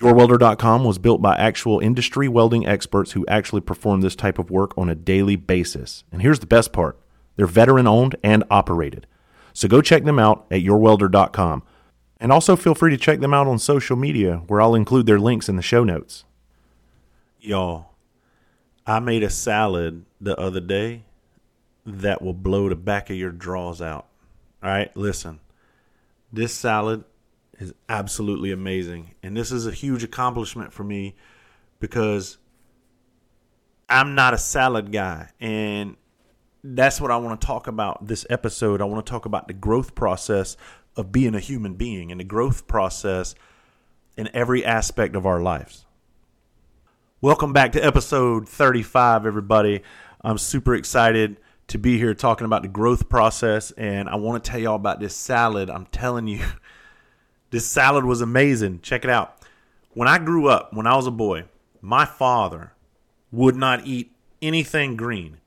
YourWelder.com was built by actual industry welding experts who actually perform this type of work on a daily basis. And here's the best part they're veteran owned and operated. So go check them out at YourWelder.com. And also feel free to check them out on social media, where I'll include their links in the show notes. Y'all, I made a salad the other day that will blow the back of your drawers out. All right, listen. This salad is absolutely amazing. And this is a huge accomplishment for me because I'm not a salad guy. And that's what I want to talk about this episode. I want to talk about the growth process of being a human being and the growth process in every aspect of our lives. Welcome back to episode 35, everybody. I'm super excited to be here talking about the growth process, and I want to tell y'all about this salad. I'm telling you, this salad was amazing. Check it out. When I grew up, when I was a boy, my father would not eat anything green.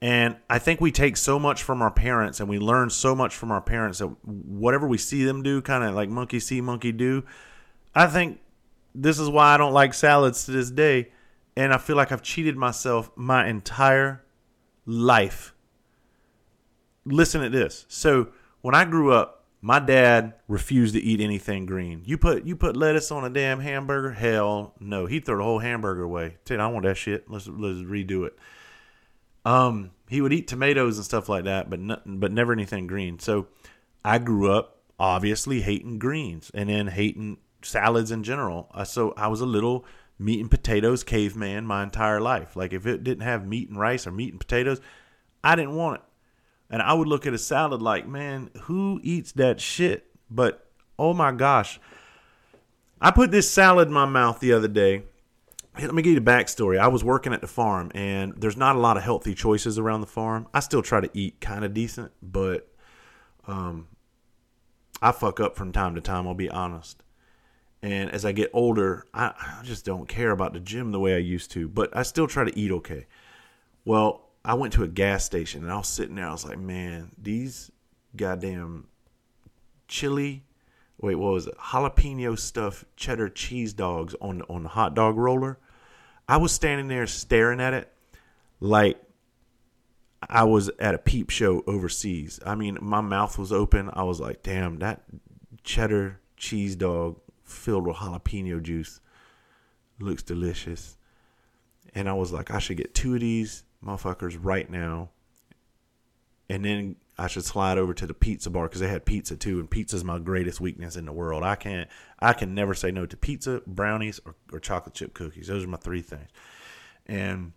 And I think we take so much from our parents and we learn so much from our parents that whatever we see them do, kind of like monkey see, monkey do. I think this is why I don't like salads to this day. And I feel like I've cheated myself my entire life. Listen to this. So when I grew up, my dad refused to eat anything green. You put you put lettuce on a damn hamburger? Hell no. He'd throw the whole hamburger away. Tell I want that shit. Let's let's redo it. Um, he would eat tomatoes and stuff like that, but not, but never anything green. So I grew up obviously hating greens and then hating salads in general. Uh, so I was a little meat and potatoes caveman my entire life. Like if it didn't have meat and rice or meat and potatoes, I didn't want it. And I would look at a salad like, man, who eats that shit? But oh my gosh. I put this salad in my mouth the other day. Let me give you the backstory. I was working at the farm, and there's not a lot of healthy choices around the farm. I still try to eat kind of decent, but um, I fuck up from time to time. I'll be honest. And as I get older, I, I just don't care about the gym the way I used to, but I still try to eat okay. Well, I went to a gas station and I was sitting there. I was like, man, these goddamn chili, wait, what was it? Jalapeno stuffed cheddar cheese dogs on on the hot dog roller. I was standing there staring at it like I was at a peep show overseas. I mean, my mouth was open. I was like, damn, that cheddar cheese dog filled with jalapeno juice looks delicious. And I was like, I should get two of these motherfuckers right now. And then I should slide over to the pizza bar because they had pizza too, and pizza is my greatest weakness in the world. I can't, I can never say no to pizza, brownies, or, or chocolate chip cookies. Those are my three things. And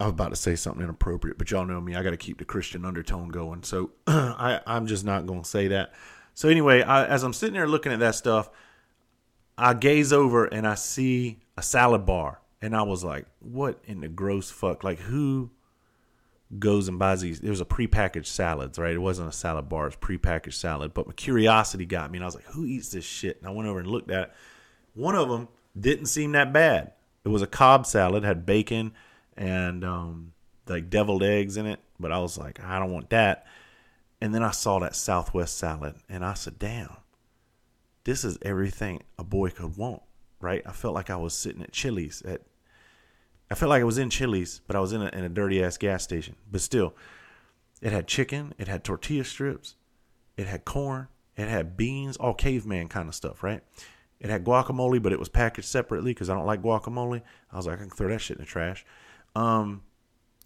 I was about to say something inappropriate, but y'all know me. I got to keep the Christian undertone going, so I, I'm just not going to say that. So anyway, I, as I'm sitting there looking at that stuff, I gaze over and I see a salad bar, and I was like, "What in the gross fuck? Like who?" goes and buys these. It was a prepackaged salads, right? It wasn't a salad bar; it's prepackaged salad. But my curiosity got me, and I was like, "Who eats this shit?" And I went over and looked at it. One of them didn't seem that bad. It was a Cobb salad, had bacon and um, like deviled eggs in it. But I was like, I don't want that. And then I saw that Southwest salad, and I said, "Damn, this is everything a boy could want." Right? I felt like I was sitting at Chili's at I felt like I was in Chili's, but I was in a, in a dirty ass gas station. But still, it had chicken, it had tortilla strips, it had corn, it had beans, all caveman kind of stuff, right? It had guacamole, but it was packaged separately because I don't like guacamole. I was like, I can throw that shit in the trash. Um,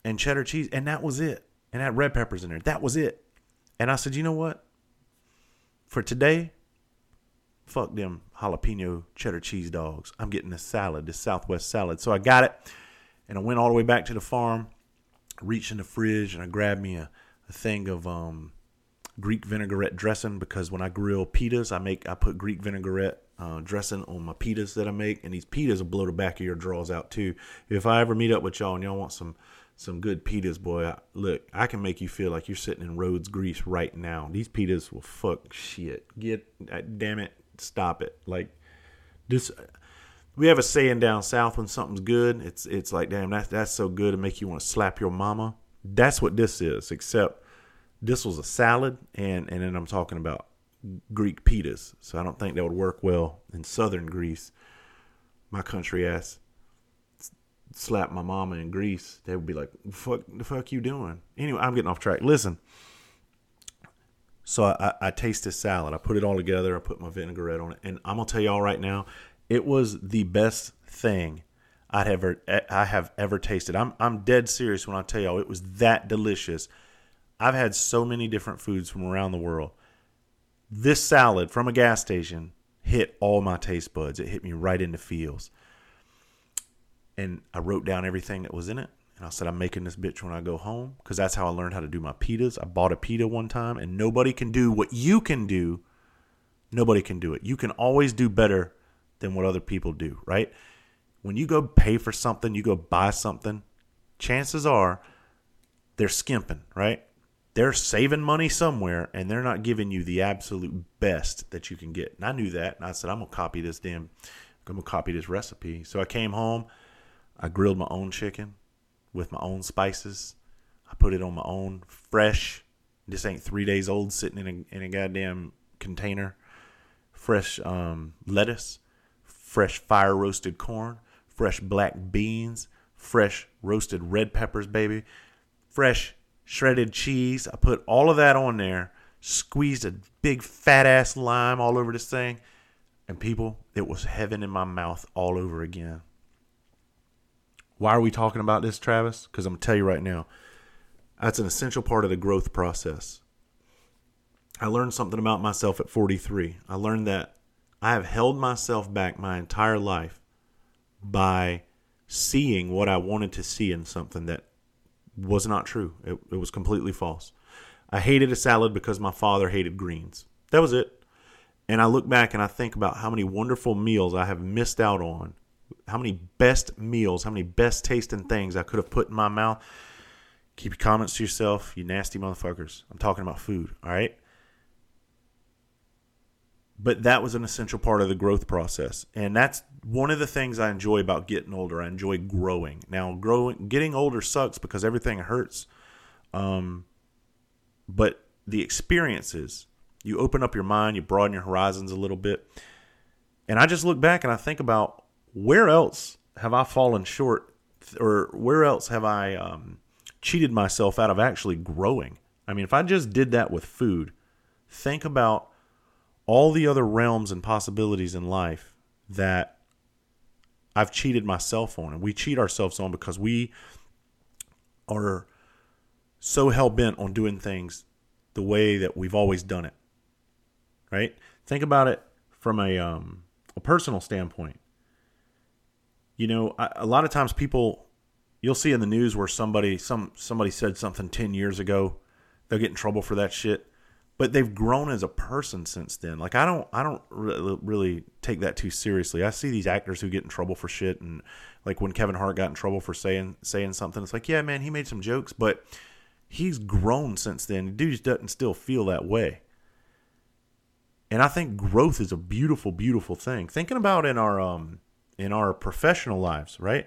and cheddar cheese, and that was it. and had red peppers in there. That was it. And I said, you know what? For today, fuck them jalapeno cheddar cheese dogs. I'm getting this salad, this Southwest salad. So I got it, and I went all the way back to the farm, reached in the fridge, and I grabbed me a, a thing of um, Greek vinaigrette dressing because when I grill pitas, I make I put Greek vinaigrette uh, dressing on my pitas that I make, and these pitas will blow the back of your drawers out too. If I ever meet up with y'all and y'all want some some good pitas, boy, I, look, I can make you feel like you're sitting in Rhodes Greece right now. These pitas will fuck shit. Get uh, damn it, stop it. Like this, we have a saying down south when something's good, it's it's like damn that's that's so good to make you want to slap your mama. That's what this is, except this was a salad, and and then I'm talking about Greek pitas. So I don't think that would work well in southern Greece. My country ass slap my mama in Greece, they would be like, "Fuck, the fuck you doing?" Anyway, I'm getting off track. Listen. So I, I, I taste this salad. I put it all together. I put my vinaigrette on it, and I'm gonna tell y'all right now, it was the best thing I'd ever I have ever tasted. I'm I'm dead serious when I tell y'all it was that delicious. I've had so many different foods from around the world. This salad from a gas station hit all my taste buds. It hit me right in the feels. And I wrote down everything that was in it. And I said, I'm making this bitch when I go home because that's how I learned how to do my pitas. I bought a pita one time, and nobody can do what you can do. Nobody can do it. You can always do better than what other people do, right? When you go pay for something, you go buy something, chances are they're skimping, right? they're saving money somewhere and they're not giving you the absolute best that you can get. And I knew that. And I said, I'm going to copy this damn, I'm going to copy this recipe. So I came home. I grilled my own chicken with my own spices. I put it on my own fresh. This ain't three days old sitting in a, in a goddamn container. Fresh um, lettuce, fresh fire roasted corn, fresh black beans, fresh roasted red peppers, baby, fresh shredded cheese. I put all of that on there, squeezed a big fat ass lime all over this thing, and people, it was heaven in my mouth all over again. Why are we talking about this, Travis? Because I'm going to tell you right now, that's an essential part of the growth process. I learned something about myself at 43. I learned that I have held myself back my entire life by seeing what I wanted to see in something that was not true. It, it was completely false. I hated a salad because my father hated greens. That was it. And I look back and I think about how many wonderful meals I have missed out on, how many best meals, how many best tasting things I could have put in my mouth. Keep your comments to yourself, you nasty motherfuckers. I'm talking about food, all right? But that was an essential part of the growth process. And that's one of the things i enjoy about getting older. I enjoy growing. Now growing getting older sucks because everything hurts um, but the experiences you open up your mind you broaden your horizons a little bit. And i just look back and i think about where else have i fallen short or where else have i um, cheated myself out of actually growing? I mean if i just did that with food think about all the other realms and possibilities in life that I've cheated myself on. And we cheat ourselves on because we are so hell bent on doing things the way that we've always done it. Right? Think about it from a um, a personal standpoint. You know, I, a lot of times people you'll see in the news where somebody some somebody said something 10 years ago, they'll get in trouble for that shit but they've grown as a person since then. Like I don't, I don't really take that too seriously. I see these actors who get in trouble for shit, and like when Kevin Hart got in trouble for saying saying something, it's like, yeah, man, he made some jokes, but he's grown since then. Dude doesn't still feel that way. And I think growth is a beautiful, beautiful thing. Thinking about in our um in our professional lives, right?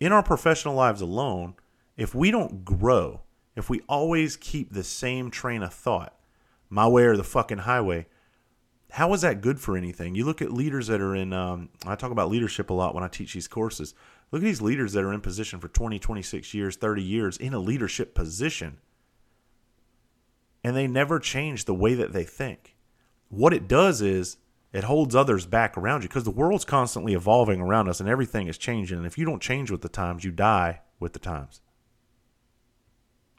In our professional lives alone, if we don't grow, if we always keep the same train of thought, my way or the fucking highway. How is that good for anything? You look at leaders that are in, um, I talk about leadership a lot when I teach these courses. Look at these leaders that are in position for 20, 26 years, 30 years in a leadership position. And they never change the way that they think. What it does is it holds others back around you because the world's constantly evolving around us and everything is changing. And if you don't change with the times, you die with the times.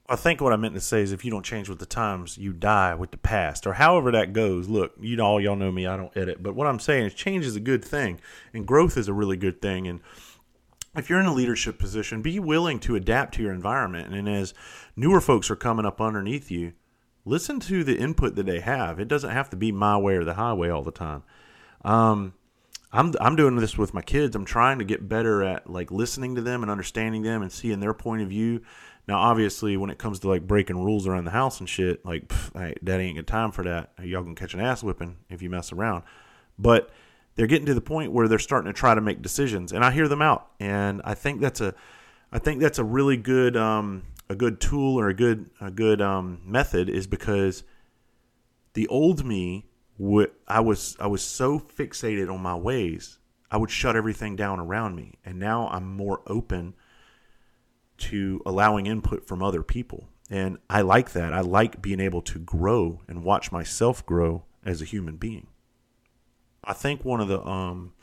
I think what I meant to say is if you don't change with the times, you die with the past, or however that goes. Look, you know, all y'all know me, I don't edit, but what I'm saying is change is a good thing, and growth is a really good thing. And if you're in a leadership position, be willing to adapt to your environment. And as newer folks are coming up underneath you, listen to the input that they have. It doesn't have to be my way or the highway all the time. Um, I'm I'm doing this with my kids. I'm trying to get better at like listening to them and understanding them and seeing their point of view. Now, obviously, when it comes to like breaking rules around the house and shit, like pff, daddy ain't got time for that. Y'all gonna catch an ass whipping if you mess around. But they're getting to the point where they're starting to try to make decisions, and I hear them out. And I think that's a, I think that's a really good, um, a good tool or a good, a good um, method is because the old me would, I was, I was so fixated on my ways, I would shut everything down around me, and now I'm more open to allowing input from other people. And I like that. I like being able to grow and watch myself grow as a human being. I think one of the um,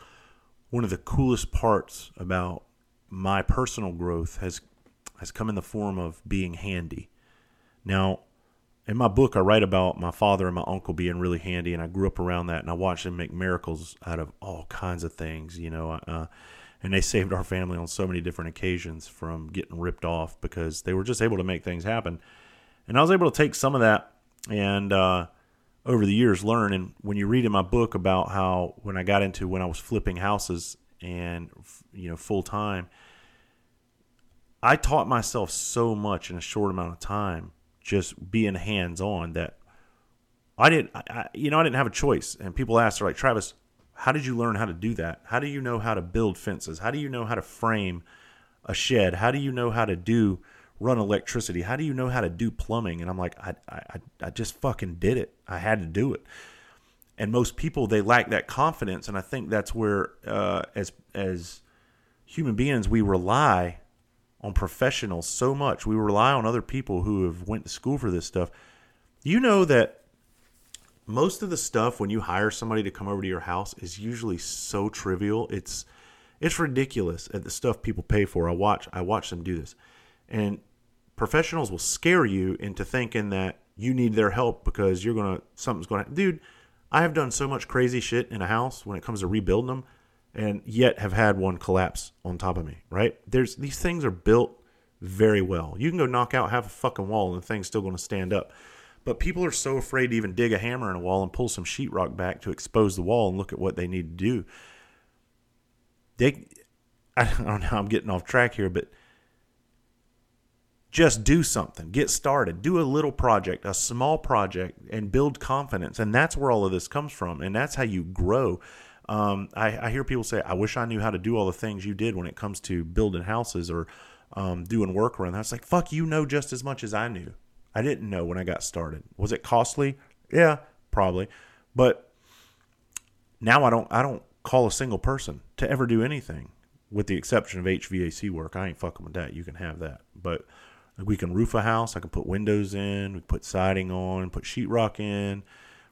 one of the coolest parts about my personal growth has has come in the form of being handy. Now, in my book, I write about my father and my uncle being really handy, and I grew up around that, and I watched them make miracles out of all kinds of things, you know. Uh, and they saved our family on so many different occasions from getting ripped off because they were just able to make things happen. And I was able to take some of that and uh, over the years learn. And when you read in my book about how when I got into when I was flipping houses and you know full time, I taught myself so much in a short amount of time, just being hands on that I didn't, I, you know, I didn't have a choice. And people ask, they're like, Travis, how did you learn how to do that? How do you know how to build fences? How do you know how to frame a shed? How do you know how to do run electricity? How do you know how to do plumbing? And I'm like, I, I, I just fucking did it. I had to do it. And most people they lack that confidence, and I think that's where, uh, as as human beings, we rely on professionals so much. We rely on other people who have went to school for this stuff. You know that most of the stuff when you hire somebody to come over to your house is usually so trivial. It's it's ridiculous at the stuff people pay for. I watch I watch them do this. And professionals will scare you into thinking that you need their help because you're gonna something's gonna dude i have done so much crazy shit in a house when it comes to rebuilding them and yet have had one collapse on top of me right there's these things are built very well you can go knock out half a fucking wall and the thing's still to stand up but people are so afraid to even dig a hammer in a wall and pull some sheetrock back to expose the wall and look at what they need to do. They i don't know i'm getting off track here but just do something. Get started. Do a little project a small project and build confidence. And that's where all of this comes from and that's how you grow. Um, I, I, hear people say i wish i knew how to do all the things you did when it comes to building houses or um, doing work around that's like fuck you know just as much as i knew i didn't know when i got started. Was it costly? Yeah probably. But now i don't i don't call a single person to ever do anything with the exception of hvac work. I ain't fucking with that. You can have that. But we can roof a house. I can put windows in, we put siding on, put sheetrock in,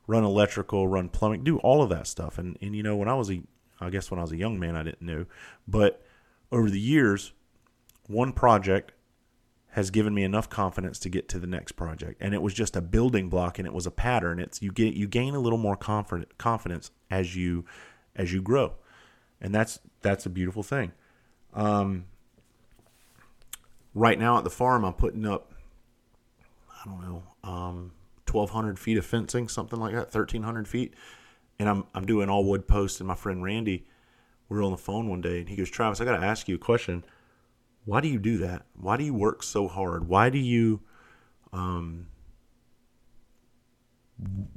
run electrical, run plumbing, do all of that stuff. And and you know, when I was a, I guess when I was a young man, I didn't know, but over the years, one project has given me enough confidence to get to the next project and it was just a building block and it was a pattern it's you get you gain a little more confident confidence as you as you grow and that's that's a beautiful thing um, right now at the farm, I'm putting up, I don't know, um, 1,200 feet of fencing, something like that, 1,300 feet. And I'm, I'm doing all wood posts. And my friend Randy, we were on the phone one day, and he goes, Travis, I got to ask you a question. Why do you do that? Why do you work so hard? Why do you, um,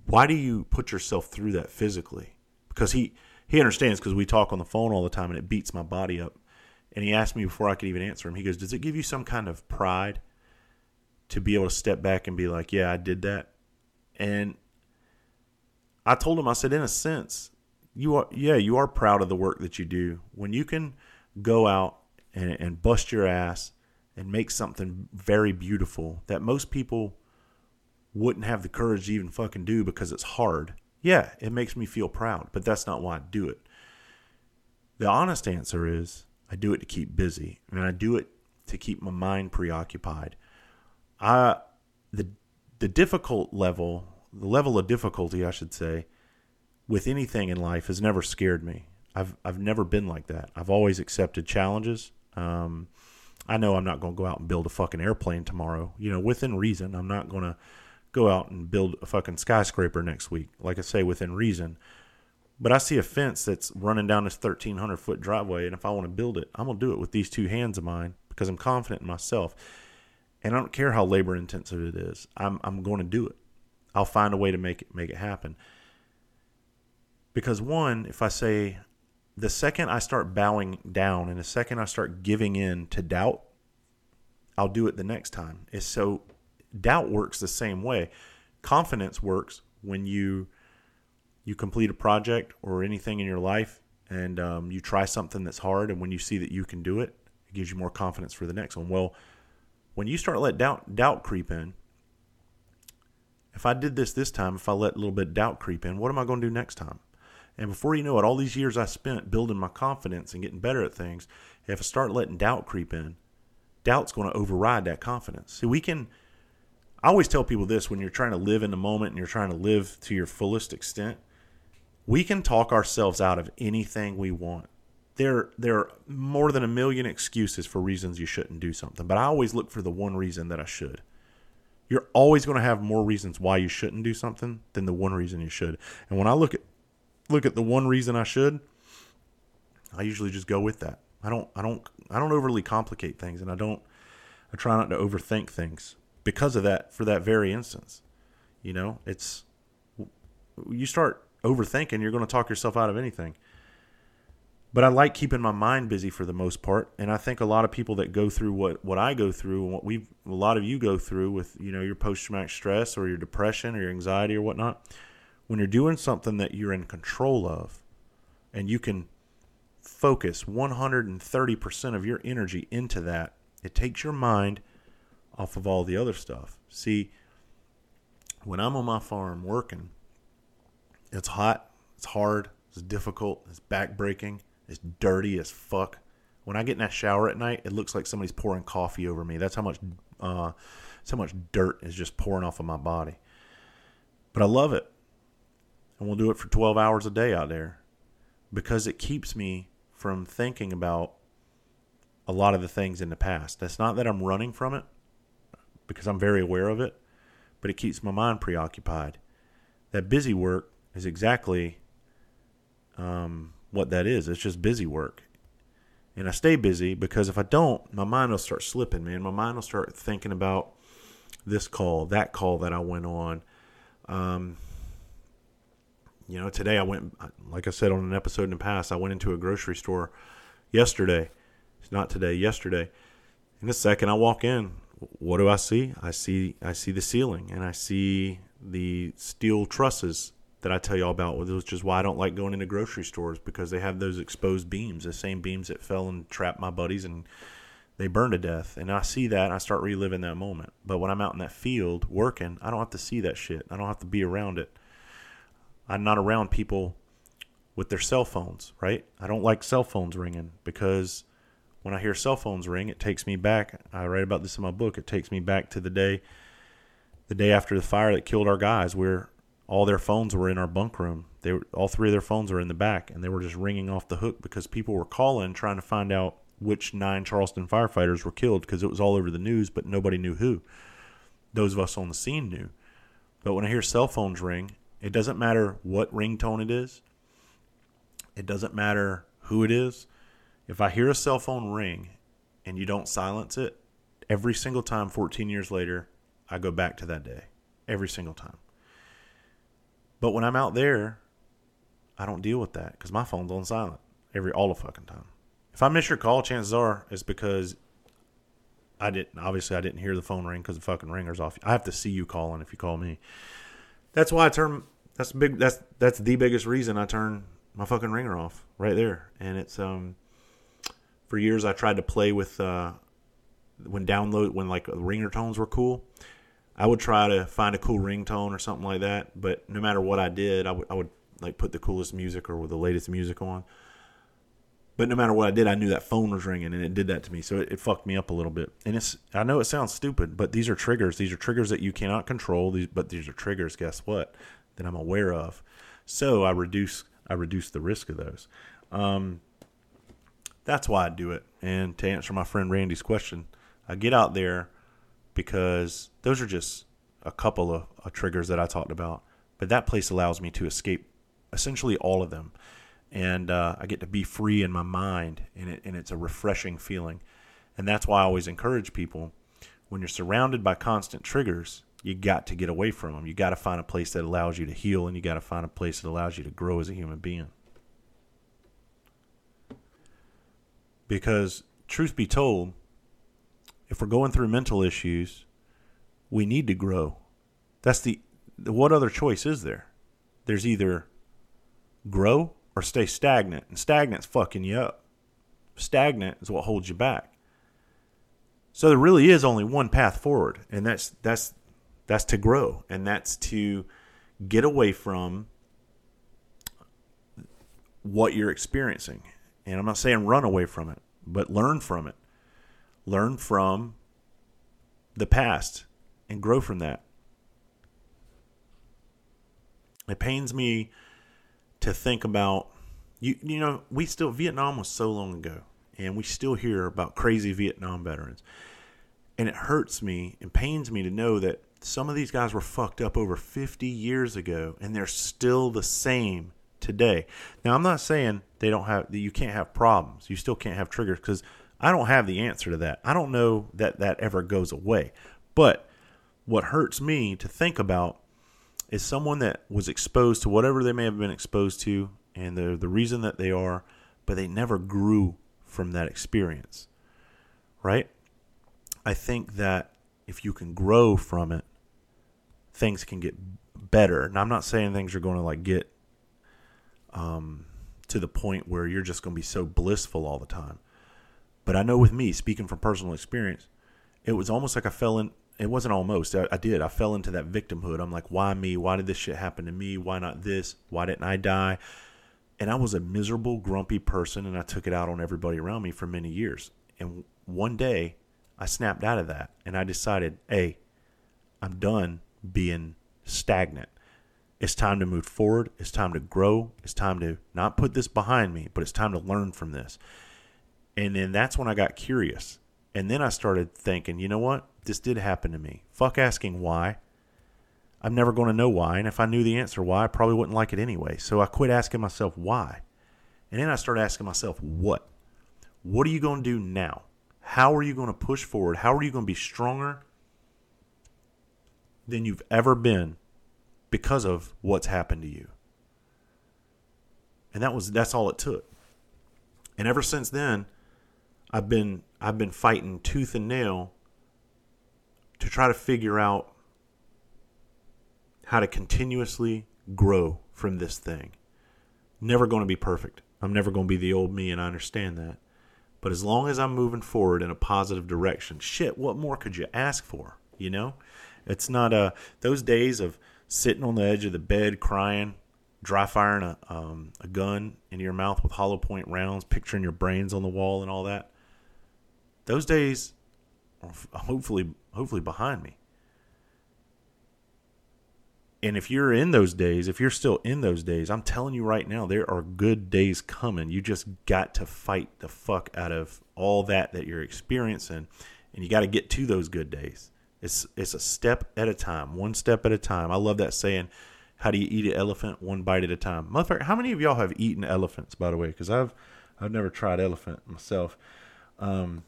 why do you put yourself through that physically? Because he, he understands because we talk on the phone all the time and it beats my body up. And he asked me before I could even answer him, he goes, Does it give you some kind of pride to be able to step back and be like, Yeah, I did that? And I told him, I said, In a sense, you are, yeah, you are proud of the work that you do. When you can go out and, and bust your ass and make something very beautiful that most people wouldn't have the courage to even fucking do because it's hard. Yeah, it makes me feel proud, but that's not why I do it. The honest answer is I do it to keep busy, and I do it to keep my mind preoccupied. I the the difficult level, the level of difficulty, I should say, with anything in life has never scared me. I've I've never been like that. I've always accepted challenges. Um, I know I'm not going to go out and build a fucking airplane tomorrow. You know, within reason. I'm not going to go out and build a fucking skyscraper next week. Like I say, within reason. But I see a fence that's running down this 1,300 foot driveway, and if I want to build it, I'm going to do it with these two hands of mine because I'm confident in myself. And I don't care how labor intensive it is. I'm I'm going to do it. I'll find a way to make it make it happen. Because one, if I say the second I start bowing down and the second I start giving in to doubt, I'll do it the next time. It's so doubt works the same way. Confidence works when you you complete a project or anything in your life and um, you try something that's hard and when you see that you can do it it gives you more confidence for the next one well when you start let doubt doubt creep in if i did this this time if i let a little bit doubt creep in what am i going to do next time and before you know it all these years i spent building my confidence and getting better at things if i start letting doubt creep in doubt's going to override that confidence see we can i always tell people this when you're trying to live in the moment and you're trying to live to your fullest extent we can talk ourselves out of anything we want. There, there are more than a million excuses for reasons you shouldn't do something, but I always look for the one reason that I should. You're always going to have more reasons why you shouldn't do something than the one reason you should. And when I look at look at the one reason I should, I usually just go with that. I don't I don't I don't overly complicate things and I don't I try not to overthink things because of that for that very instance. You know, it's you start overthinking, you're going to talk yourself out of anything. But I like keeping my mind busy for the most part, and I think a lot of people that go through what, what I go through and what we a lot of you go through with you know your post traumatic stress or your depression or your anxiety or whatnot, when you're doing something that you're in control of, and you can focus 130% of your energy into that, it takes your mind off of all the other stuff. See, when I'm on my farm working, it's hot, it's hard, it's difficult, it's backbreaking, it's dirty as fuck. When I get in that shower at night, it looks like somebody's pouring coffee over me. That's how much, uh, how much dirt is just pouring off of my body. But I love it, and we'll do it for 12 hours a day out there because it keeps me from thinking about a lot of the things in the past. That's not that I'm running from it because I'm very aware of it, but it keeps my mind preoccupied. That busy work is exactly um, what that is. It's just busy work. And I stay busy because if I don't, my mind will start slipping, man. My mind will start thinking about this call, that call that I went on. Um, you know, today I went, uh, like I said on an episode in the past, I went into a grocery store yesterday. It's not today, yesterday. In a second, I walk in. What do I see? I see, I see the ceiling, and I see the steel trusses that I tell y'all about, which is why I don't like going into grocery stores because they have those exposed beams, the same beams that fell and trapped my buddies and they burn to death. And I see that I start reliving that moment. But when I'm out in that field working, I don't have to see that shit. I don't have to be around it. I'm not around people with their cell phones, right? I don't like cell phones ringing because when I hear cell phones ring, it takes me back. I write about this in my book. It takes me back to the day the day after the fire that killed our guys. We're all their phones were in our bunk room. They were, all three of their phones were in the back, and they were just ringing off the hook because people were calling trying to find out which nine Charleston firefighters were killed because it was all over the news, but nobody knew who. Those of us on the scene knew. But when I hear cell phones ring, it doesn't matter what ringtone it is. It doesn't matter who it is. If I hear a cell phone ring and you don't silence it, every single time 14 years later, I go back to that day. Every single time. But when I'm out there, I don't deal with that because my phone's on silent every all the fucking time. If I miss your call, chances are it's because I didn't. Obviously, I didn't hear the phone ring because the fucking ringer's off. I have to see you calling if you call me. That's why I turn. That's big. That's that's the biggest reason I turn my fucking ringer off right there. And it's um, for years I tried to play with uh, when download when like ringer tones were cool. I would try to find a cool ringtone or something like that. But no matter what I did, I would I would like put the coolest music or the latest music on. But no matter what I did, I knew that phone was ringing, and it did that to me. So it, it fucked me up a little bit. And it's I know it sounds stupid, but these are triggers. These are triggers that you cannot control. These, but these are triggers. Guess what? That I'm aware of. So I reduce I reduce the risk of those. Um, that's why I do it. And to answer my friend Randy's question, I get out there because those are just a couple of, of triggers that I talked about. But that place allows me to escape essentially all of them and uh, I get to be free in my mind, and, it, and it's a refreshing feeling. And that's why I always encourage people when you're surrounded by constant triggers, you got to get away from them. You got to find a place that allows you to heal, and you got to find a place that allows you to grow as a human being. Because, truth be told, if we're going through mental issues, we need to grow. That's the what other choice is there? There's either grow or stay stagnant. And stagnant's fucking you up. Stagnant is what holds you back. So there really is only one path forward, and that's that's that's to grow, and that's to get away from what you're experiencing. And I'm not saying run away from it, but learn from it. Learn from the past and grow from that. It pains me to think about you you know we still Vietnam was so long ago and we still hear about crazy Vietnam veterans and it hurts me and pains me to know that some of these guys were fucked up over 50 years ago and they're still the same today. Now I'm not saying they don't have that you can't have problems. You still can't have triggers cuz I don't have the answer to that. I don't know that that ever goes away. But what hurts me to think about is someone that was exposed to whatever they may have been exposed to and they're the reason that they are, but they never grew from that experience. Right? I think that if you can grow from it, things can get better. And I'm not saying things are going to like get um, to the point where you're just going to be so blissful all the time. But I know with me, speaking from personal experience, it was almost like I fell in it wasn't almost. I, I, did. I fell into that victimhood. I'm like, why me? Why did this shit happen to me? Why not this? Why didn't I die? And I was a miserable, grumpy person, and I took it out on everybody around me for many years. And one day, I snapped out of that, and I decided, hey, I'm done being stagnant. It's time to move forward. It's time to grow. It's time to not put this behind me, but it's time to learn from this. And then that's when I got curious. And then I started thinking, you know what? this did happen to me. Fuck asking why. I'm never going to know why. And if I knew the answer why, I probably wouldn't like it anyway. So I quit asking myself why. And then I started asking myself what? What are you going to do now? How are you going to push forward? How are you going to be stronger than you've ever been because of what's happened to you? And that was that's all it took. And ever since then, I've been I've been fighting tooth and nail to try to figure out how to continuously grow from this thing. Never going to be perfect. I'm never going to be the old me, and I understand that. But as long as I'm moving forward in a positive direction, shit, what more could you ask for? You know? It's not uh, those days of sitting on the edge of the bed crying, dry firing a, um, a gun into your mouth with hollow point rounds, picturing your brains on the wall and all that. Those days hopefully hopefully behind me. And if you're in those days, if you're still in those days, I'm telling you right now, there are good days coming. You just got to fight the fuck out of all that that you're experiencing, and you got to get to those good days. It's it's a step at a time, one step at a time. I love that saying. How do you eat an elephant? One bite at a time. Motherfucker, how many of y'all have eaten elephants, by the way? Because I've I've never tried elephant myself. Um,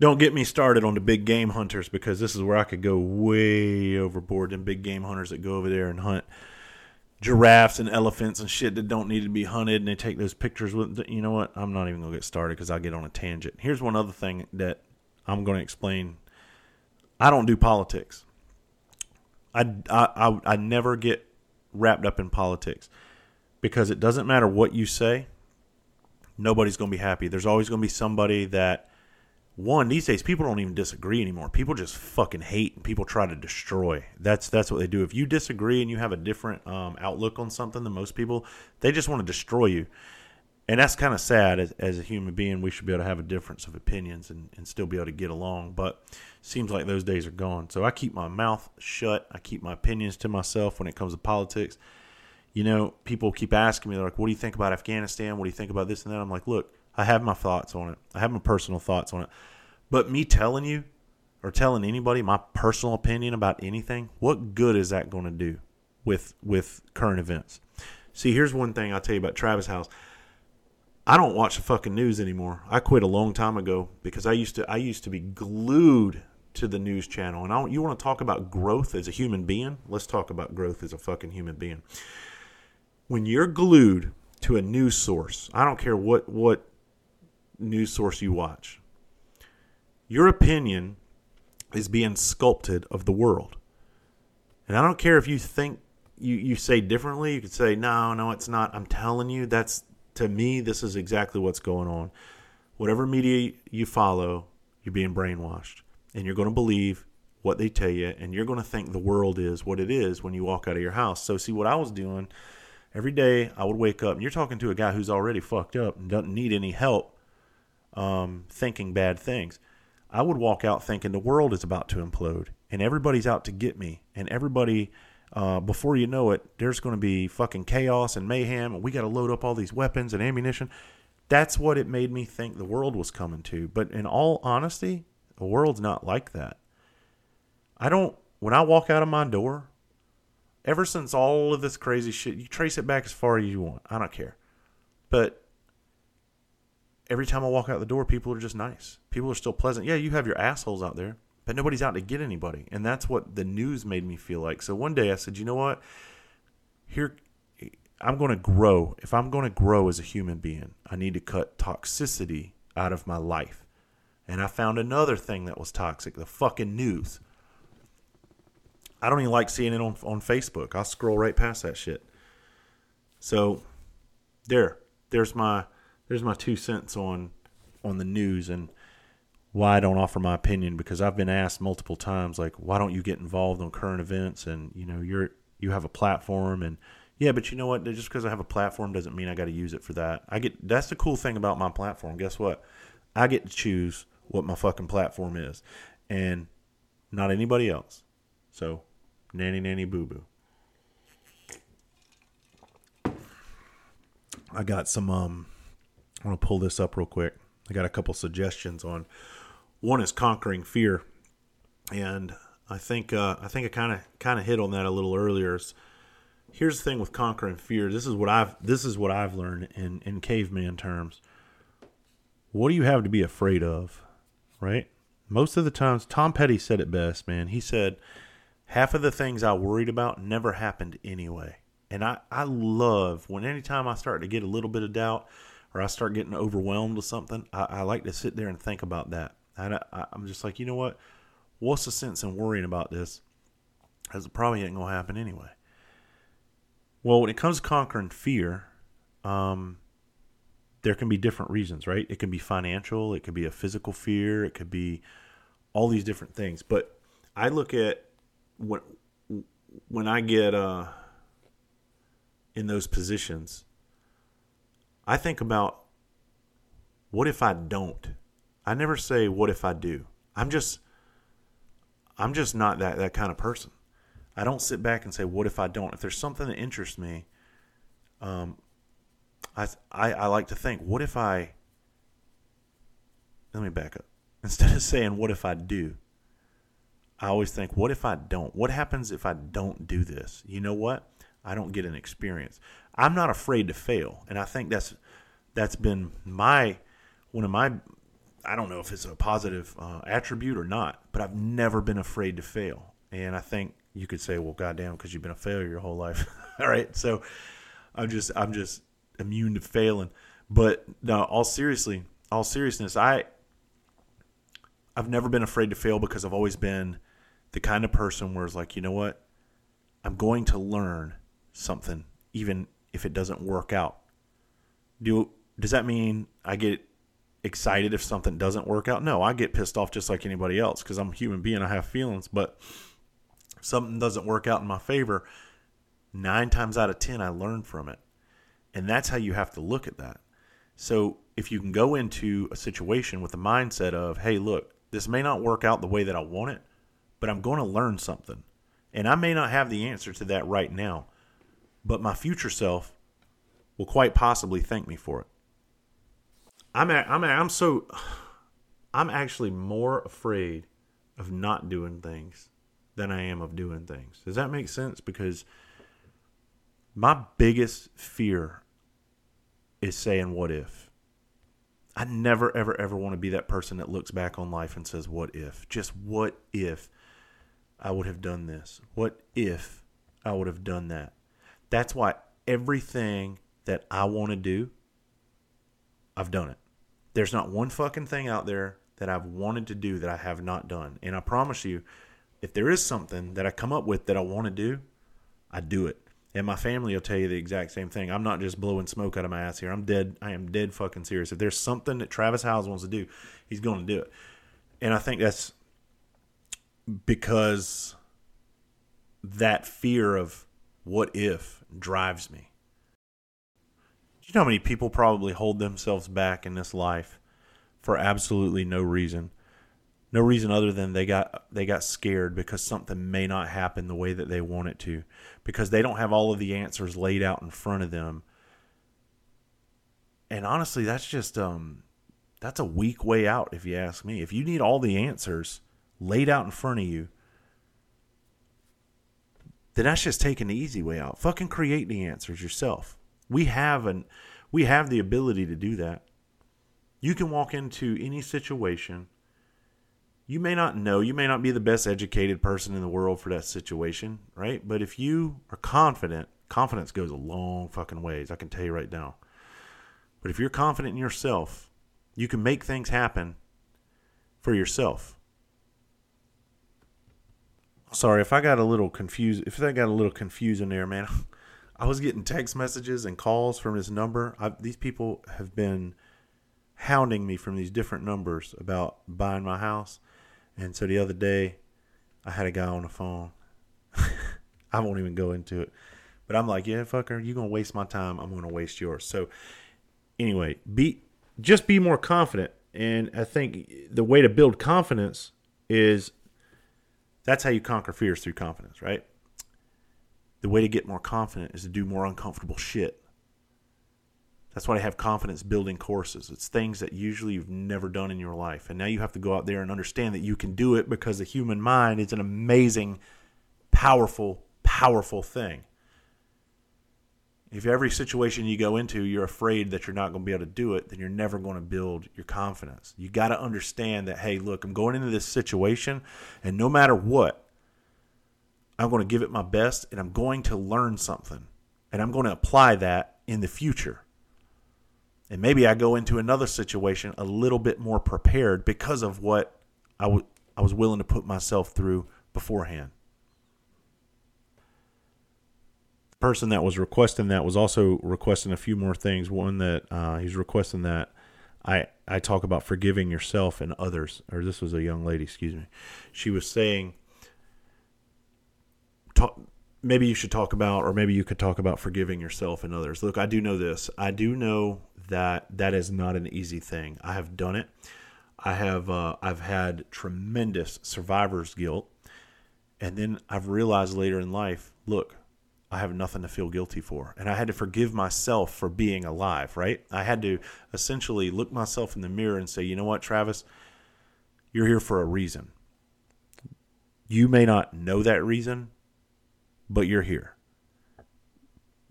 don't get me started on the big game hunters because this is where I could go way overboard. Them big game hunters that go over there and hunt giraffes and elephants and shit that don't need to be hunted, and they take those pictures with. You know what? I'm not even gonna get started because I'll get on a tangent. Here's one other thing that I'm to explain. I don't do politics. I, I, I, I never get wrapped up in politics because it doesn't matter what you say. Nobody's going to be happy. There's always going to be somebody that one these days people don't even disagree anymore. People just fucking hate and people try to destroy. That's that's what they do. If you disagree and you have a different um, outlook on something than most people they just want to destroy you. And that's kind of sad. As, as a human being we should be able to have a difference of opinions and, and still be able to get along. But seems like those days are gone. So i keep my mouth shut. I keep my opinions to myself when it comes to politics. You know people keep asking me they're like what do you think about afghanistan? What do you think about this and that? I'm like look i have my thoughts on it i have my personal thoughts on it but me telling you or telling anybody my personal opinion about anything what good is that going to do with with current events see here's one thing i'll tell you about Travis Howes I don't watch the fucking news anymore. I quit a long time ago because I used to I used to be glued to the news channel. And I, you want to talk about growth as a human being? Let's talk about growth as a fucking human being. When you're glued to a news source, I don't care what what news source you watch. Your opinion is being sculpted of the world. And I don't care if you think you, you say differently. You could say, no, no, it's not. I'm telling you, that's to me, this is exactly what's going on. Whatever media you follow, you're being brainwashed. And you're going to believe what they tell you, and you're going to think the world is what it is when you walk out of your house. So, see, what I was doing every day, I would wake up, and you're talking to a guy who's already fucked up and doesn't need any help um, thinking bad things. I would walk out thinking the world is about to implode, and everybody's out to get me, and everybody uh, before you know it, there's going to be fucking chaos and mayhem, and we got to load up all these weapons and ammunition. That's what it made me think the world was coming to. But in all honesty, the world's not like that. I don't, when I walk out of my door, ever since all of this crazy shit, you trace it back as far as you want. I don't care. But every time I walk out the door, people are just nice. People are still pleasant. Yeah, you have your assholes out there but nobody's out to get anybody. And that's what the news made me feel like. So one day I said, you know what? Here, I'm going to grow. If I'm going to grow as a human being, I need to cut toxicity out of my life. And I found another thing that was toxic the fucking news. I don't even like seeing it on, on Facebook. I'll scroll right past that shit. So there, there's my there's my two cents on on the news and why I don't offer my opinion because I've been asked multiple times like why don't you get involved on current events? And you know you're you have a platform and yeah but you know what? Just because I have a platform doesn't mean I got to use it for that. I get that's the cool thing about my platform. Guess what? I get to choose what my fucking platform is and not anybody else. So nanny nanny boo boo. I got some um I want to pull this up real quick I got a couple suggestions on one is conquering fear, and I think uh, I think I kind of kind of hit on that a little earlier. Here's the thing with conquering fear. This is what I've this is what I've learned in in caveman terms. What do you have to be afraid of, right? Most of the times, Tom Petty said it best, man. He said, half of the things I worried about never happened anyway. And I, I love when anytime I start to get a little bit of doubt or I start getting overwhelmed with something, I, I like to sit there and think about that. And I, am just like, you know what? What's the sense in worrying about this? Because it probably ain't gonna happen anyway. Well, when it comes to conquering fear, um, there can be different reasons, right? It can be financial, it could be a physical fear, it could be all these different things. But I look at when when I get uh, in those positions, I think about what if I don't? I never say what if I do. I'm just I'm just not that that kind of person. I don't sit back and say what if I don't. If there's something that interests me, um, I I, I like to think what if I. Let me back up. Instead of saying what if I do, I always think what if I don't. What happens if I don't do this? You know what? I don't get an experience. I'm not afraid to fail, and I think that's that's been my one of my I don't know if it's a positive uh, attribute or not, but I've never been afraid to fail. And I think you could say, well, goddamn, because you've been a failure your whole life. all right, so I'm just I'm just immune to failing. But no, all seriously, all seriousness, I I've never been afraid to fail because I've always been the kind of person where it's like, you know what, I'm going to learn something, even if it doesn't work out. Do does that mean I get excited if something doesn't work out. No, I get pissed off just like anybody else because I'm a human being. I have feelings, but if something doesn't work out in my favor, nine times out of ten, I learn from it. And that's how you have to look at that. So if you can go into a situation with the mindset of, hey, look, this may not work out the way that I want it, but I'm going to learn something. And I may not have the answer to that right now, but my future self will quite possibly thank me for it. I'm a, I'm a, I'm so I'm actually more afraid of not doing things than I am of doing things. Does that make sense? Because my biggest fear is saying what if. I never ever ever want to be that person that looks back on life and says what if. Just what if I would have done this? What if I would have done that? That's why everything that I want to do I've done it. There's not one fucking thing out there that I've wanted to do that I have not done. And I promise you, if there is something that I come up with that I want to do, I do it. And my family will tell you the exact same thing. I'm not just blowing smoke out of my ass here. I'm dead. I am dead fucking serious. If there's something that Travis Howes wants to do, he's going to do it. And I think that's because that fear of what if drives me. Do you know how many people probably hold themselves back in this life for absolutely no reason? No reason other than they got they got scared because something may not happen the way that they want it to because they don't have all of the answers laid out in front of them. And honestly, that's just um that's a weak way out if you ask me. If you need all the answers laid out in front of you, then that's just taking the easy way out. Fucking create the answers yourself. We have an we have the ability to do that. You can walk into any situation you may not know, you may not be the best educated person in the world for that situation, right? But if you are confident, confidence goes a long fucking ways, I can tell you right now. But if you're confident in yourself, you can make things happen for yourself. Sorry if I got a little confused. If that got a little confusing there, man. I was getting text messages and calls from this number. I, these people have been hounding me from these different numbers about buying my house. And so the other day, I had a guy on the phone. I won't even go into it. But I'm like, yeah, fucker, you're going to waste my time. I'm to waste yours. So anyway, be just be more confident. And I think the way to build confidence is that's how you conquer fears through confidence, right? The way to get more confident is to do more uncomfortable shit. That's why I have confidence building courses. It's things that usually you've never done in your life. And now you have to go out there and understand that you can do it because the human mind is an amazing, powerful, powerful thing. If every situation you go into, you're afraid that you're not going to be able to do it, then you're never going to build your confidence. You got to understand that, hey, look, I'm going into this situation, and no matter what, I'm going to give it my best and I'm going to learn something. And I'm going to apply that in the future. And maybe I go into another situation a little bit more prepared because of what I, w- I was willing to put myself through beforehand. The person that was requesting that was also requesting a few more things. One that uh, he's requesting that I, I talk about forgiving yourself and others. Or this was a young lady, excuse me. She was saying, talk, maybe you should talk about, or maybe you could talk about forgiving yourself and others. Look, I do know this. I do know that that is not an easy thing. I have done it. I have uh, I've had tremendous survivor's guilt, and then I've realized later in life, look, I have nothing to feel guilty for, and I had to forgive myself for being alive. Right? I had to essentially look myself in the mirror and say, you know what, Travis, you're here for a reason. You may not know that reason, but you're here.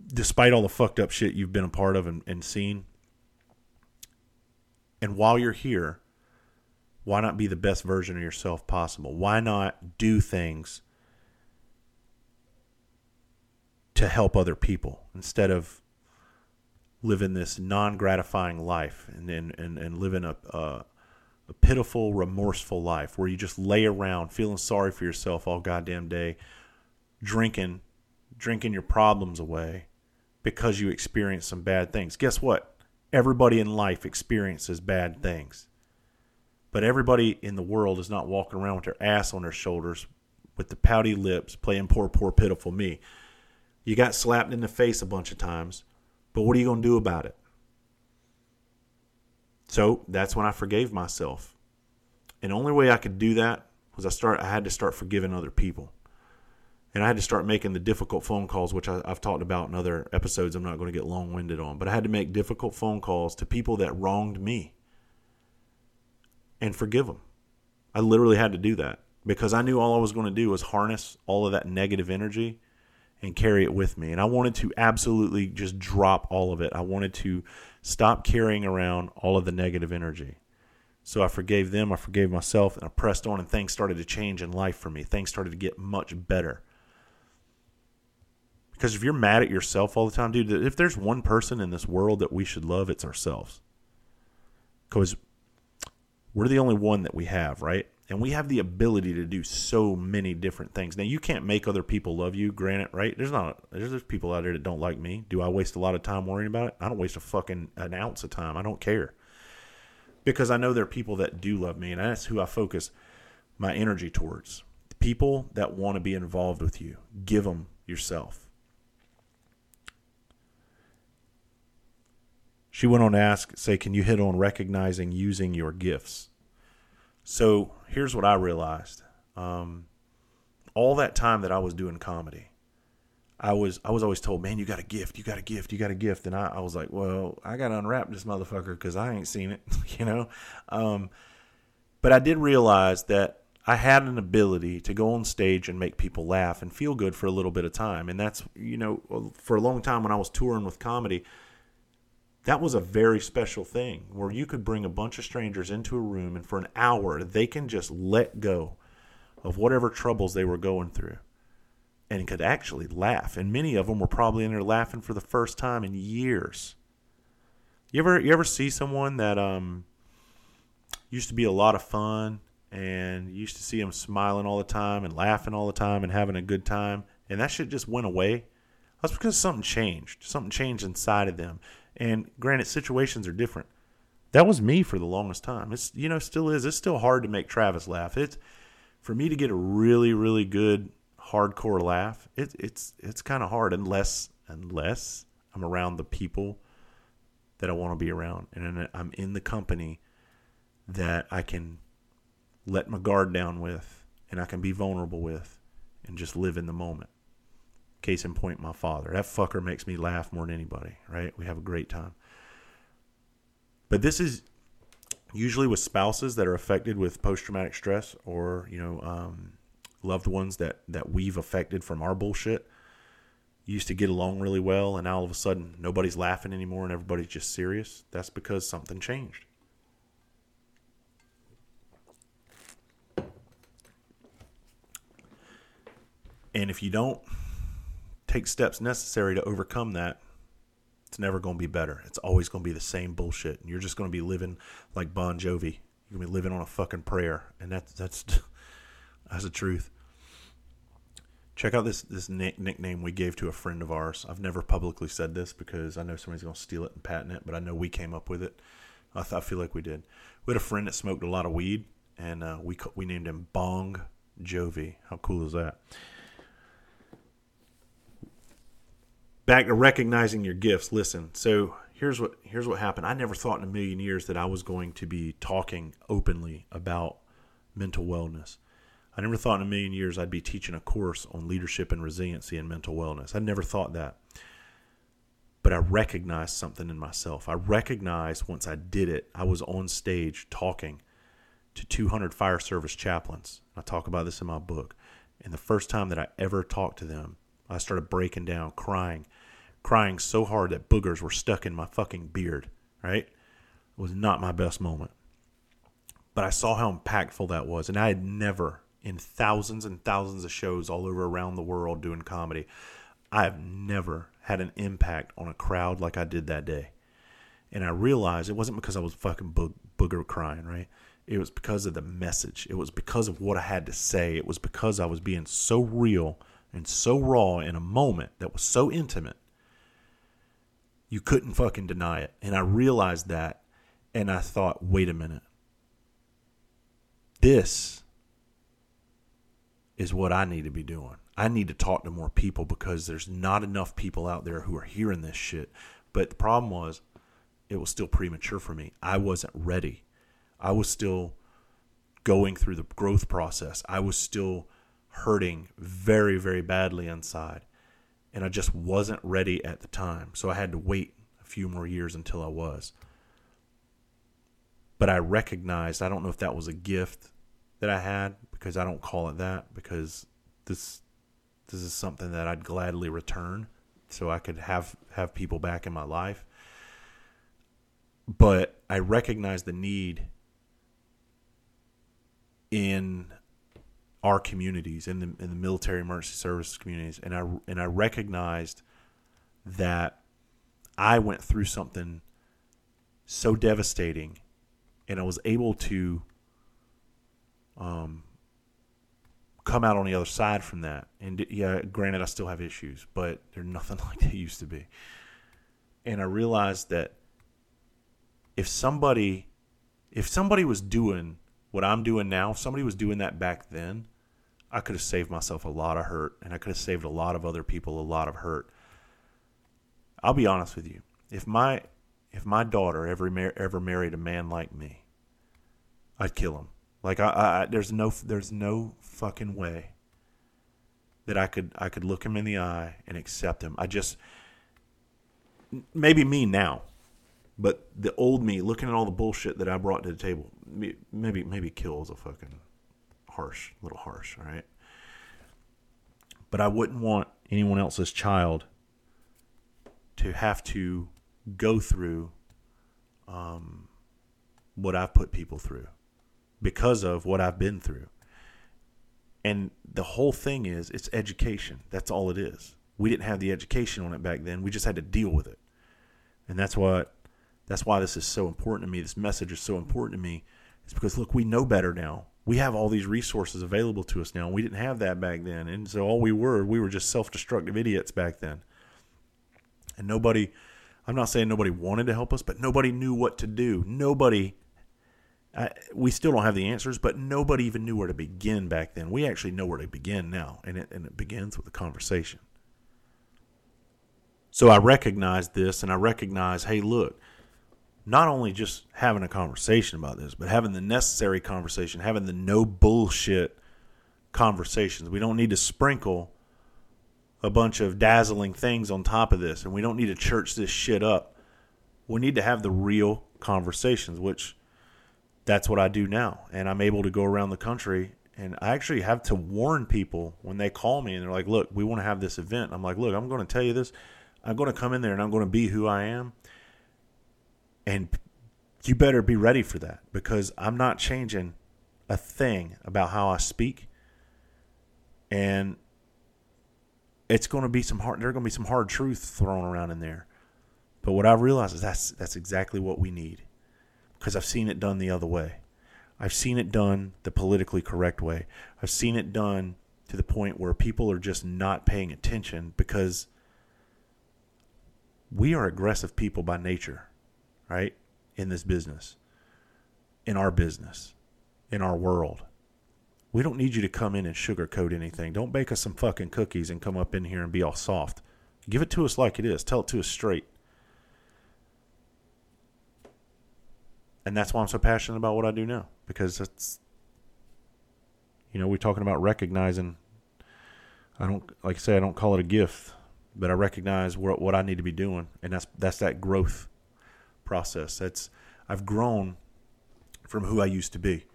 Despite all the fucked up shit you've been a part of and, and seen, and while you're here, why not be the best version of yourself possible? Why not do things to help other people instead of living this non gratifying life and, and, and, and living a, a, a pitiful, remorseful life where you just lay around feeling sorry for yourself all goddamn day, drinking, drinking your problems away because you experienced some bad things. Guess what? everybody in life experiences bad things. But everybody in the world is not walking around with their ass on their shoulders with the pouty lips playing poor, poor, pitiful me. You got slapped in the face a bunch of times, but what are you going to do about it? So that's when I forgave myself. And the only way I could do that was I start I had to start forgiving other people. And I had to start making the difficult phone calls, which I, have talked about in other episodes. I'm not going to get long winded on, but I had to make difficult phone calls to people that wronged me and forgive them. I literally had to do that because I knew all I was going to do was harness all of that negative energy and carry it with me. And I wanted to absolutely just drop all of it. I wanted to stop carrying around all of the negative energy. So I forgave them, I forgave myself, and I pressed on, and things started to change in life for me. Things started to get much better. Because if you're mad at yourself all the time, dude, if there's one person in this world that we should love, it's ourselves. Because we're the only one that we have, right? And we have the ability to do so many different things. Now, you can't make other people love you, granted, right? There's not, there's, there's people out there that don't like me. Do I waste a lot of time worrying about it? I don't waste a fucking an ounce of time. I don't care because I know there are people that do love me, and that's who I focus my energy towards. People that want to be involved with you, give them yourself. She went on to ask, say, can you hit on recognizing using your gifts? So here's what I realized. Um, all that time that I was doing comedy, I was I was always told, man, you got a gift, you got a gift, you got a gift, and I, I was like, well, I got to unwrap this motherfucker because I ain't seen it, you know. Um, but I did realize that I had an ability to go on stage and make people laugh and feel good for a little bit of time, and that's you know, for a long time when I was touring with comedy. That was a very special thing where you could bring a bunch of strangers into a room and for an hour they can just let go of whatever troubles they were going through and could actually laugh. And many of them were probably in there laughing for the first time in years. You ever you ever see someone that um used to be a lot of fun and you used to see them smiling all the time and laughing all the time and having a good time and that shit just went away? That's because something changed. Something changed inside of them. And granted situations are different. That was me for the longest time. It's you know still is. It's still hard to make Travis laugh. It's for me to get a really really good hardcore laugh, it, it's it's kind of hard unless unless I'm around the people that I want to be around, and I'm in the company that I can let my guard down with, and I can be vulnerable with, and just live in the moment. Case in point, my father. That fucker makes me laugh more than anybody. Right? We have a great time. But this is usually with spouses that are affected with post traumatic stress or you know um, loved ones that that we've affected from our bullshit used to get along really well and now all of a sudden nobody's laughing anymore and everybody's just serious that's because something changed and if you don't take steps necessary to overcome that it's never going to be better it's always going to be the same bullshit and you're just going to be living like Bon Jovi you're going to be living on a fucking prayer and that's that's that's the truth Check out this this nickname we gave to a friend of ours. I've never publicly said this because I know somebody's going to steal it and patent it, but I know we came up with it. I, th- I feel like we did. We had a friend that smoked a lot of weed, and uh, we we named him Bong Jovi. How cool is that? Back to recognizing your gifts. Listen, so here's what here's what happened. I never thought in a million years that I was going to be talking openly about mental wellness. I never thought in a million years I'd be teaching a course on leadership and resiliency and mental wellness. I never thought that. But I recognized something in myself. I recognized once I did it, I was on stage talking to 200 fire service chaplains. I talk about this in my book. And the first time that I ever talked to them, I started breaking down, crying, crying so hard that boogers were stuck in my fucking beard, right? It was not my best moment. But I saw how impactful that was. And I had never in thousands and thousands of shows all over around the world doing comedy. I have never had an impact on a crowd like I did that day. And I realized it wasn't because I was fucking bo- booger crying, right? It was because of the message. It was because of what I had to say. It was because I was being so real and so raw in a moment that was so intimate. You couldn't fucking deny it. And I realized that. And I thought, wait a minute. This is what I need to be doing. I need to talk to more people because there's not enough people out there who are hearing this shit. But the problem was, it was still premature for me. I wasn't ready. I was still going through the growth process. I was still hurting very, very badly inside. And I just wasn't ready at the time. So I had to wait a few more years until I was. But I recognized, I don't know if that was a gift that I had because I don't call it that because this this is something that I'd gladly return so I could have have people back in my life. But I recognize the need in our communities, in the in the military emergency services communities, and I and I recognized that I went through something so devastating, and I was able to um, come out on the other side from that. And yeah, granted, I still have issues, but they're nothing like they used to be. And I realized that if somebody, if somebody was doing what I'm doing now, if somebody was doing that back then, I could have saved myself a lot of hurt, and I could have saved a lot of other people a lot of hurt. I'll be honest with you. If my if my daughter ever mar- ever married a man like me, I'd kill him. Like I, I, there's no, there's no fucking way that I could, I could look him in the eye and accept him. I just, maybe me now, but the old me looking at all the bullshit that I brought to the table, maybe, maybe kills a fucking harsh, a little harsh. All right. But I wouldn't want anyone else's child to have to go through um, what I've put people through because of what I've been through. And the whole thing is it's education. That's all it is. We didn't have the education on it back then. We just had to deal with it. And that's what that's why this is so important to me. This message is so important to me. It's because look, we know better now. We have all these resources available to us now. We didn't have that back then. And so all we were, we were just self-destructive idiots back then. And nobody I'm not saying nobody wanted to help us, but nobody knew what to do. Nobody I, we still don't have the answers, but nobody even knew where to begin back then. We actually know where to begin now, and it, and it begins with a conversation. So I recognize this, and I recognize, hey, look, not only just having a conversation about this, but having the necessary conversation, having the no bullshit conversations. We don't need to sprinkle a bunch of dazzling things on top of this, and we don't need to church this shit up. We need to have the real conversations, which that's what I do now. And I'm able to go around the country and I actually have to warn people when they call me and they're like, look, we want to have this event. I'm like, look, I'm going to tell you this. I'm going to come in there and I'm going to be who I am. And you better be ready for that because I'm not changing a thing about how I speak. And it's going to be some hard, there are going to be some hard truths thrown around in there. But what I realize is that's, that's exactly what we need because I've seen it done the other way. I've seen it done the politically correct way. I've seen it done to the point where people are just not paying attention because we are aggressive people by nature, right? In this business, in our business, in our world. We don't need you to come in and sugarcoat anything. Don't bake us some fucking cookies and come up in here and be all soft. Give it to us like it is. Tell it to us straight. and that's why I'm so passionate about what I do now because it's you know we're talking about recognizing I don't like I say I don't call it a gift but I recognize what what I need to be doing and that's that's that growth process that's I've grown from who I used to be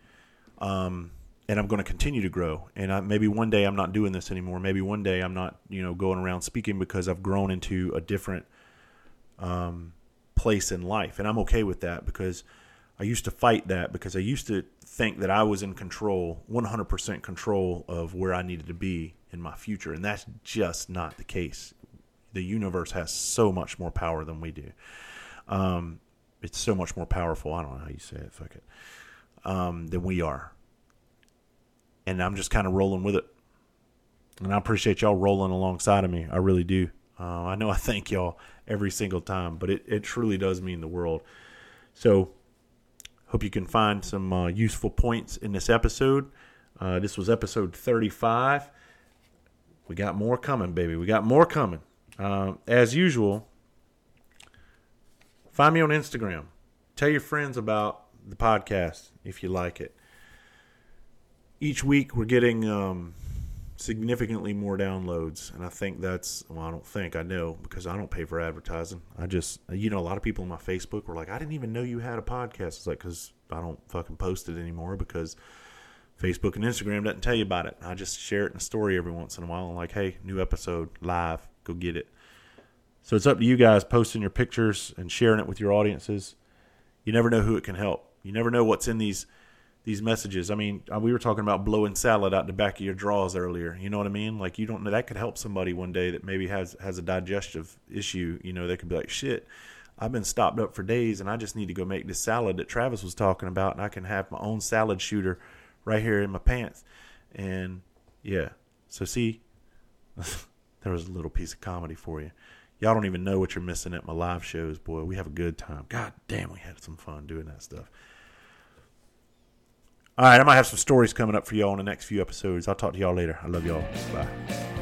um, and I'm going to continue to grow and I, maybe one day I'm not doing this anymore maybe one day I'm not you know going around speaking because I've grown into a different um, place in life and I'm okay with that because I used to fight that because I used to think that I was in control, 100% control of where I needed to be in my future. And that's just not the case. The universe has so much more power than we do. Um, it's so much more powerful. I don't know how you say it. Fuck it. Um, than we are. And I'm just kind of rolling with it. And I appreciate y'all rolling alongside of me. I really do. Uh, I know I thank y'all every single time, but it, it truly does mean the world. So, Hope you can find some uh, useful points in this episode. Uh, this was episode 35. We got more coming, baby. We got more coming. Uh, as usual, Find me on Instagram. Tell your friends about the podcast if you like it. Each week we're getting um, significantly more downloads, and I think that's well, I don't think I know because I don't pay for advertising. I just you know a lot of people on my Facebook were like, I didn't even know you had a podcast. It's like because I don't fucking post it anymore because Facebook and Instagram doesn't tell you about it. I just share it in a story every once in a while. I'm like, hey, new episode live, go get it. So it's up to you guys posting your pictures and sharing it with your audiences. You never know who it can help. You never know what's in these these messages. I mean, uh, we were talking about blowing salad out the back of your drawers earlier. You know what I mean? Like you don't know that could help somebody one day that maybe has has a digestive issue. You know, they could be like, shit. I've been stopped up for days, and I just need to go make this salad that Travis was talking about, and I can have my own salad shooter right here in my pants. And yeah, so see, there was a little piece of comedy for you. Y'all don't even know what you're missing at my live shows, boy. We have a good time. God damn, we had some fun doing that stuff. All right, I might have some stories coming up for y'all in the next few episodes. I'll talk to y'all later. I love y'all. Bye.